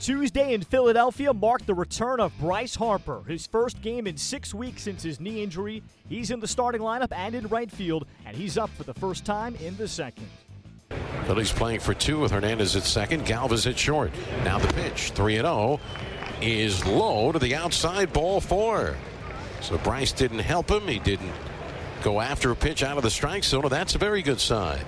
Tuesday in Philadelphia marked the return of Bryce Harper, his first game in six weeks since his knee injury. He's in the starting lineup and in right field, and he's up for the first time in the second. Phillies playing for two with Hernandez at second, Galvis at short. Now the pitch, 3 0, is low to the outside, ball four. So Bryce didn't help him. He didn't go after a pitch out of the strike zone. That's a very good sign.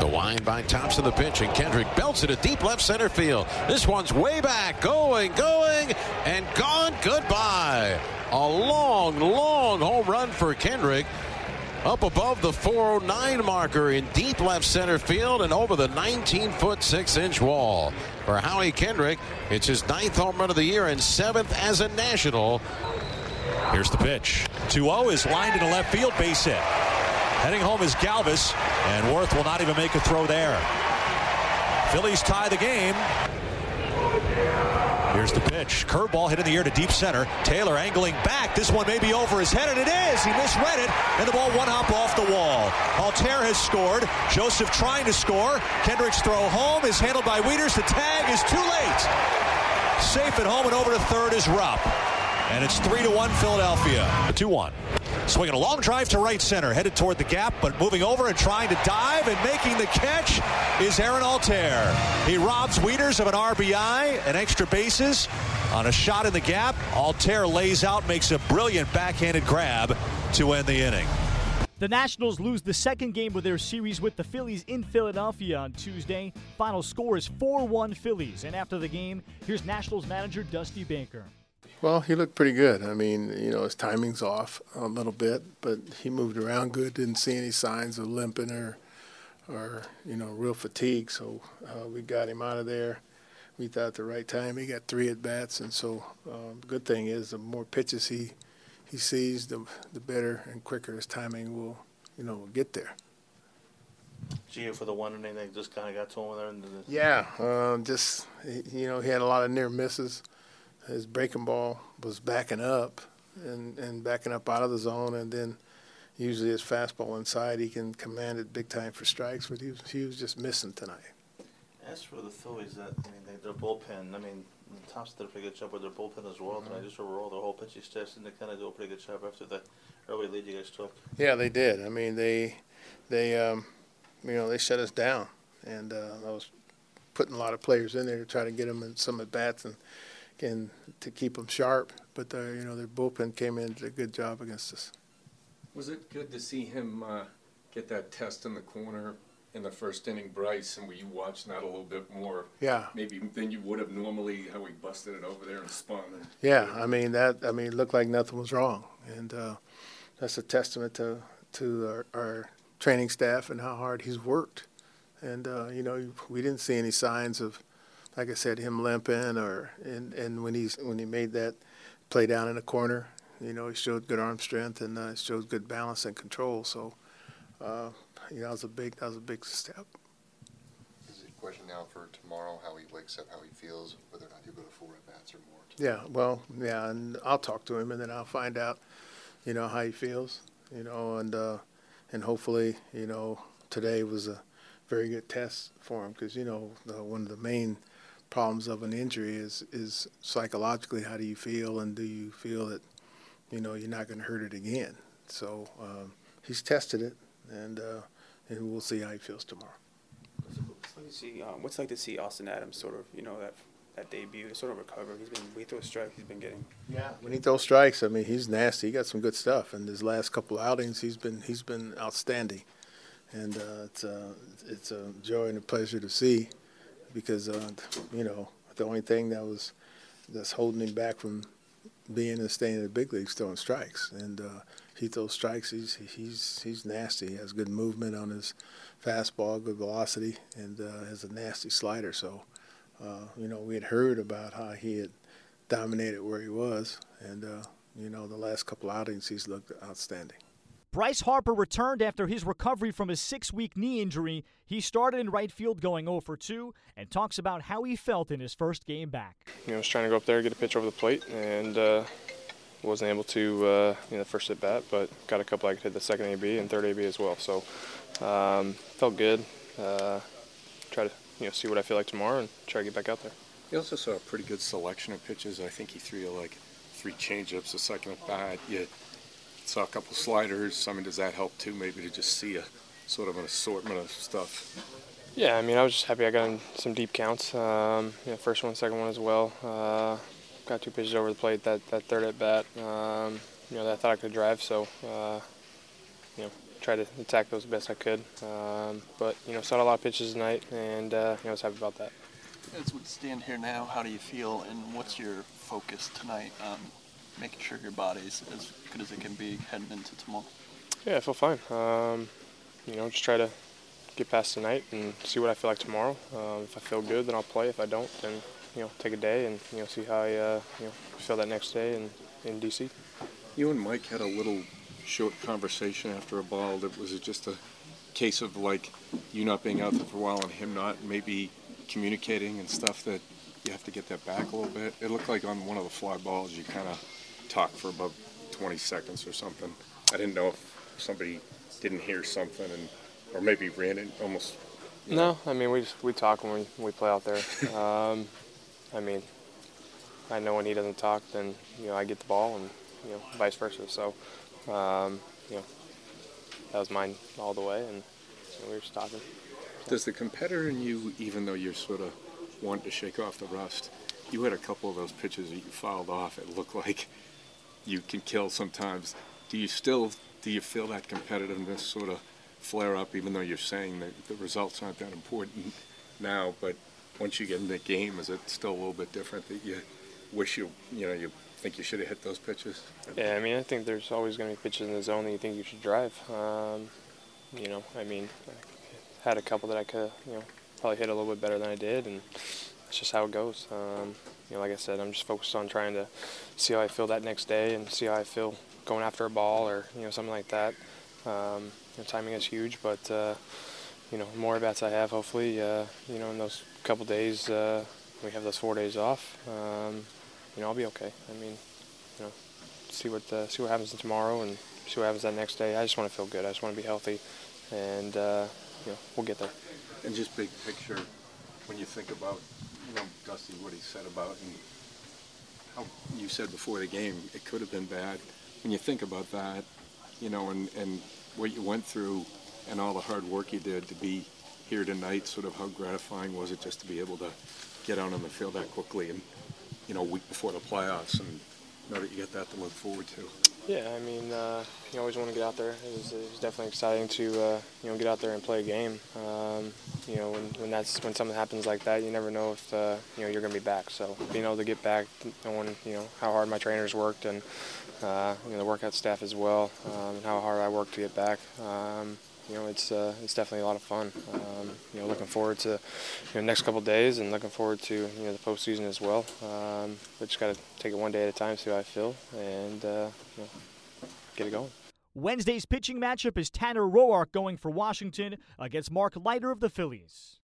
The wind by tops of the pitch, and Kendrick belts it a deep left center field. This one's way back, going, going, and gone. Goodbye. A long, long home run for Kendrick. Up above the 409 marker in deep left center field and over the 19 foot 6 inch wall. For Howie Kendrick, it's his ninth home run of the year and seventh as a national. Here's the pitch. 2 0 is lined in into left field, base hit. Heading home is Galvis, and Werth will not even make a throw there. Phillies tie the game. Here's the pitch. Curveball hit in the air to deep center. Taylor angling back. This one may be over his head, and it is. He misread it, and the ball one hop off the wall. Altherr has scored. Joseph trying to score. Kendrick's throw home is handled by Wieters. The tag is too late. Safe at home and over to third is Rupp. And it's 3 to 1 Philadelphia. 2 1. Swinging a long drive to right center, headed toward the gap, but moving over and trying to dive and making the catch is Aaron Altherr. He robs Wieters of an RBI and extra bases on a shot in the gap. Altherr lays out, makes a brilliant backhanded grab to end the inning. The Nationals lose the second game of their series with the Phillies in Philadelphia on Tuesday. Final score is 4 1 Phillies. And after the game, here's Nationals manager Dusty Baker. Well, he looked pretty good. I mean, you know, his timing's off a little bit, but he moved around good. Didn't see any signs of limping or, or you know, real fatigue. So uh, we got him out of there. We thought the right time. He got three at bats, and so um, good thing is the more pitches he he sees, the the better and quicker his timing will, you know, will get there. Gio for the one inning they just kind of got to him there. And yeah, um, just you know, he had a lot of near misses his breaking ball was backing up and, and backing up out of the zone, and then usually his fastball inside, he can command it big time for strikes, but he was, he was just missing tonight. As for the Phillies, that I mean, they, their bullpen, I mean, the Tops did a pretty good job with their bullpen as well. Mm-hmm. Tonight, just overall, their whole pitching staff seemed to kind of do a pretty good job after the early lead you guys took. Yeah, they did. I mean, they, they, um, you know, they shut us down, and uh, I was putting a lot of players in there to try to get them in some at bats and and to keep them sharp. But their, you know, their bullpen came in did a good job against us. Was it good to see him uh, get that test in the corner in the first inning, Bryce? And were you watching that a little bit more? Yeah. Maybe than you would have normally, how he busted it over there and spun. Yeah, I mean that. I mean, it looked like nothing was wrong, and uh, that's a testament to to our, our, training staff and how hard he's worked. And uh, you know, we didn't see any signs of like I said, him limping or and and when he's when he made that play down in the corner, you know, he showed good arm strength and uh, showed good balance and control. So, uh, you know, that was a big that was a big step. Is it a question now for tomorrow? How he wakes up, how he feels, whether or not he'll go to four at bats or more. Yeah, well, yeah, and I'll talk to him and then I'll find out, you know, how he feels, you know, and uh, and hopefully, you know, today was a very good test for him because you know the, one of the main problems of an injury is is psychologically how do you feel? And do you feel that you know you're not going to hurt it again? So um, he's tested it and uh, and we'll see how he feels tomorrow. What's like to see um, what's like to see Austin Adams sort of you know that that debut sort of recover? He's been when he throws strikes he's been getting yeah when he throws strikes I mean he's nasty. He got some good stuff and his last couple outings he's been he's been outstanding. And uh, it's uh, it's a joy and a pleasure to see because uh, you know the only thing that was that's holding him back from being and staying in the big leagues throwing strikes, and uh, he throws strikes. He's he's he's nasty. He has good movement on his fastball, good velocity, and uh, has a nasty slider. So uh, you know, we had heard about how he had dominated where he was, and uh, you know, the last couple outings he's looked outstanding. Bryce Harper returned after his recovery from his six week knee injury. He started in right field going 0 for 2 and talks about how he felt in his first game back. You know, I was trying to go up there, get a pitch over the plate, and uh, wasn't able to, uh, you know, the first at bat, but got a couple I could hit the second AB and third AB as well. So um, felt good. Uh, try to, you know, see what I feel like tomorrow and try to get back out there. He also saw a pretty good selection of pitches. I think he threw like three changeups the second at bat. You saw a couple sliders. I mean, does that help too? Maybe to just see a sort of an assortment of stuff. Yeah, I mean, I was just happy I got in some deep counts. Um, you know, first one, second one as well. Uh, got two pitches over the plate. That that third at bat, um, you know, that I thought I could drive. So, uh, you know, tried to attack those the best I could. Um, but you know, saw a lot of pitches tonight, and uh, you know, I was happy about that. As we stand here now, how do you feel, and what's your focus tonight on making sure your body's as good as it can be heading into tomorrow? Yeah, I feel fine. Um, you know, just try to get past tonight and see what I feel like tomorrow. Um, if I feel good, then I'll play. If I don't, then you know, take a day and you know, see how I uh, you know feel that next day in in DC. You and Mike had a little short conversation after a ball. That was it just a case of like you not being out there for a while and him not maybe communicating and stuff that you have to get that back a little bit. It looked like on one of the fly balls you kind of talked for about 20 seconds or something. I didn't know if somebody didn't hear something and or maybe ran it almost. You know. No, I mean we just, we talk when we we play out there. um, I mean, I know when he doesn't talk, then you know I get the ball, and you know vice versa. So, um, you know, that was mine all the way, and you know, we were just talking. Does the competitor in you, even though you're sort of wanting to shake off the rust, you had a couple of those pitches that you fouled off. It looked like you can kill sometimes. Do you still do you feel that competitiveness sort of flare up, even though you're saying that the results aren't that important now? But once you get in the game, is it still a little bit different that you wish you you know you think you should have hit those pitches? Yeah, I mean I think there's always going to be pitches in the zone that you think you should drive. Um, you know, I mean, I had a couple that I could you know probably hit a little bit better than I did, and it's just how it goes. Um, you know, like I said, I'm just focused on trying to see how I feel that next day and see how I feel going after a ball or you know something like that. Um, you know, timing is huge, but uh, you know, more bats I have, hopefully, uh, you know, in those couple days, uh, we have those four days off. Um, you know, I'll be okay. I mean, you know, see what uh, see what happens tomorrow and see what happens that next day. I just want to feel good. I just want to be healthy, and uh, you know, we'll get there. And just big picture, when you think about you know, Dusty, what he said about and how you said before the game, it could have been bad. When you think about that, you know, and, and what you went through and all the hard work you did to be here tonight, sort of how gratifying was it just to be able to get out on the field that quickly and, you know, a week before the playoffs and know that you get that to look forward to? Yeah, I mean, uh, you always want to get out there. It was, it was definitely exciting to uh, you know get out there and play a game. Um, you know, when, when that's when something happens like that, you never know if uh, you know you're going to be back. So being able to get back, knowing you know how hard my trainers worked and uh, you know the workout staff as well, um, and how hard I worked to get back. Um, you know, it's uh, it's definitely a lot of fun. Um, you know, looking forward to you know next couple days and looking forward to you know the postseason as well. Um, we just got to take it one day at a time, see how I feel, and uh, you know, get it going. Wednesday's pitching matchup is Tanner Roark going for Washington against Mark Leiter of the Phillies.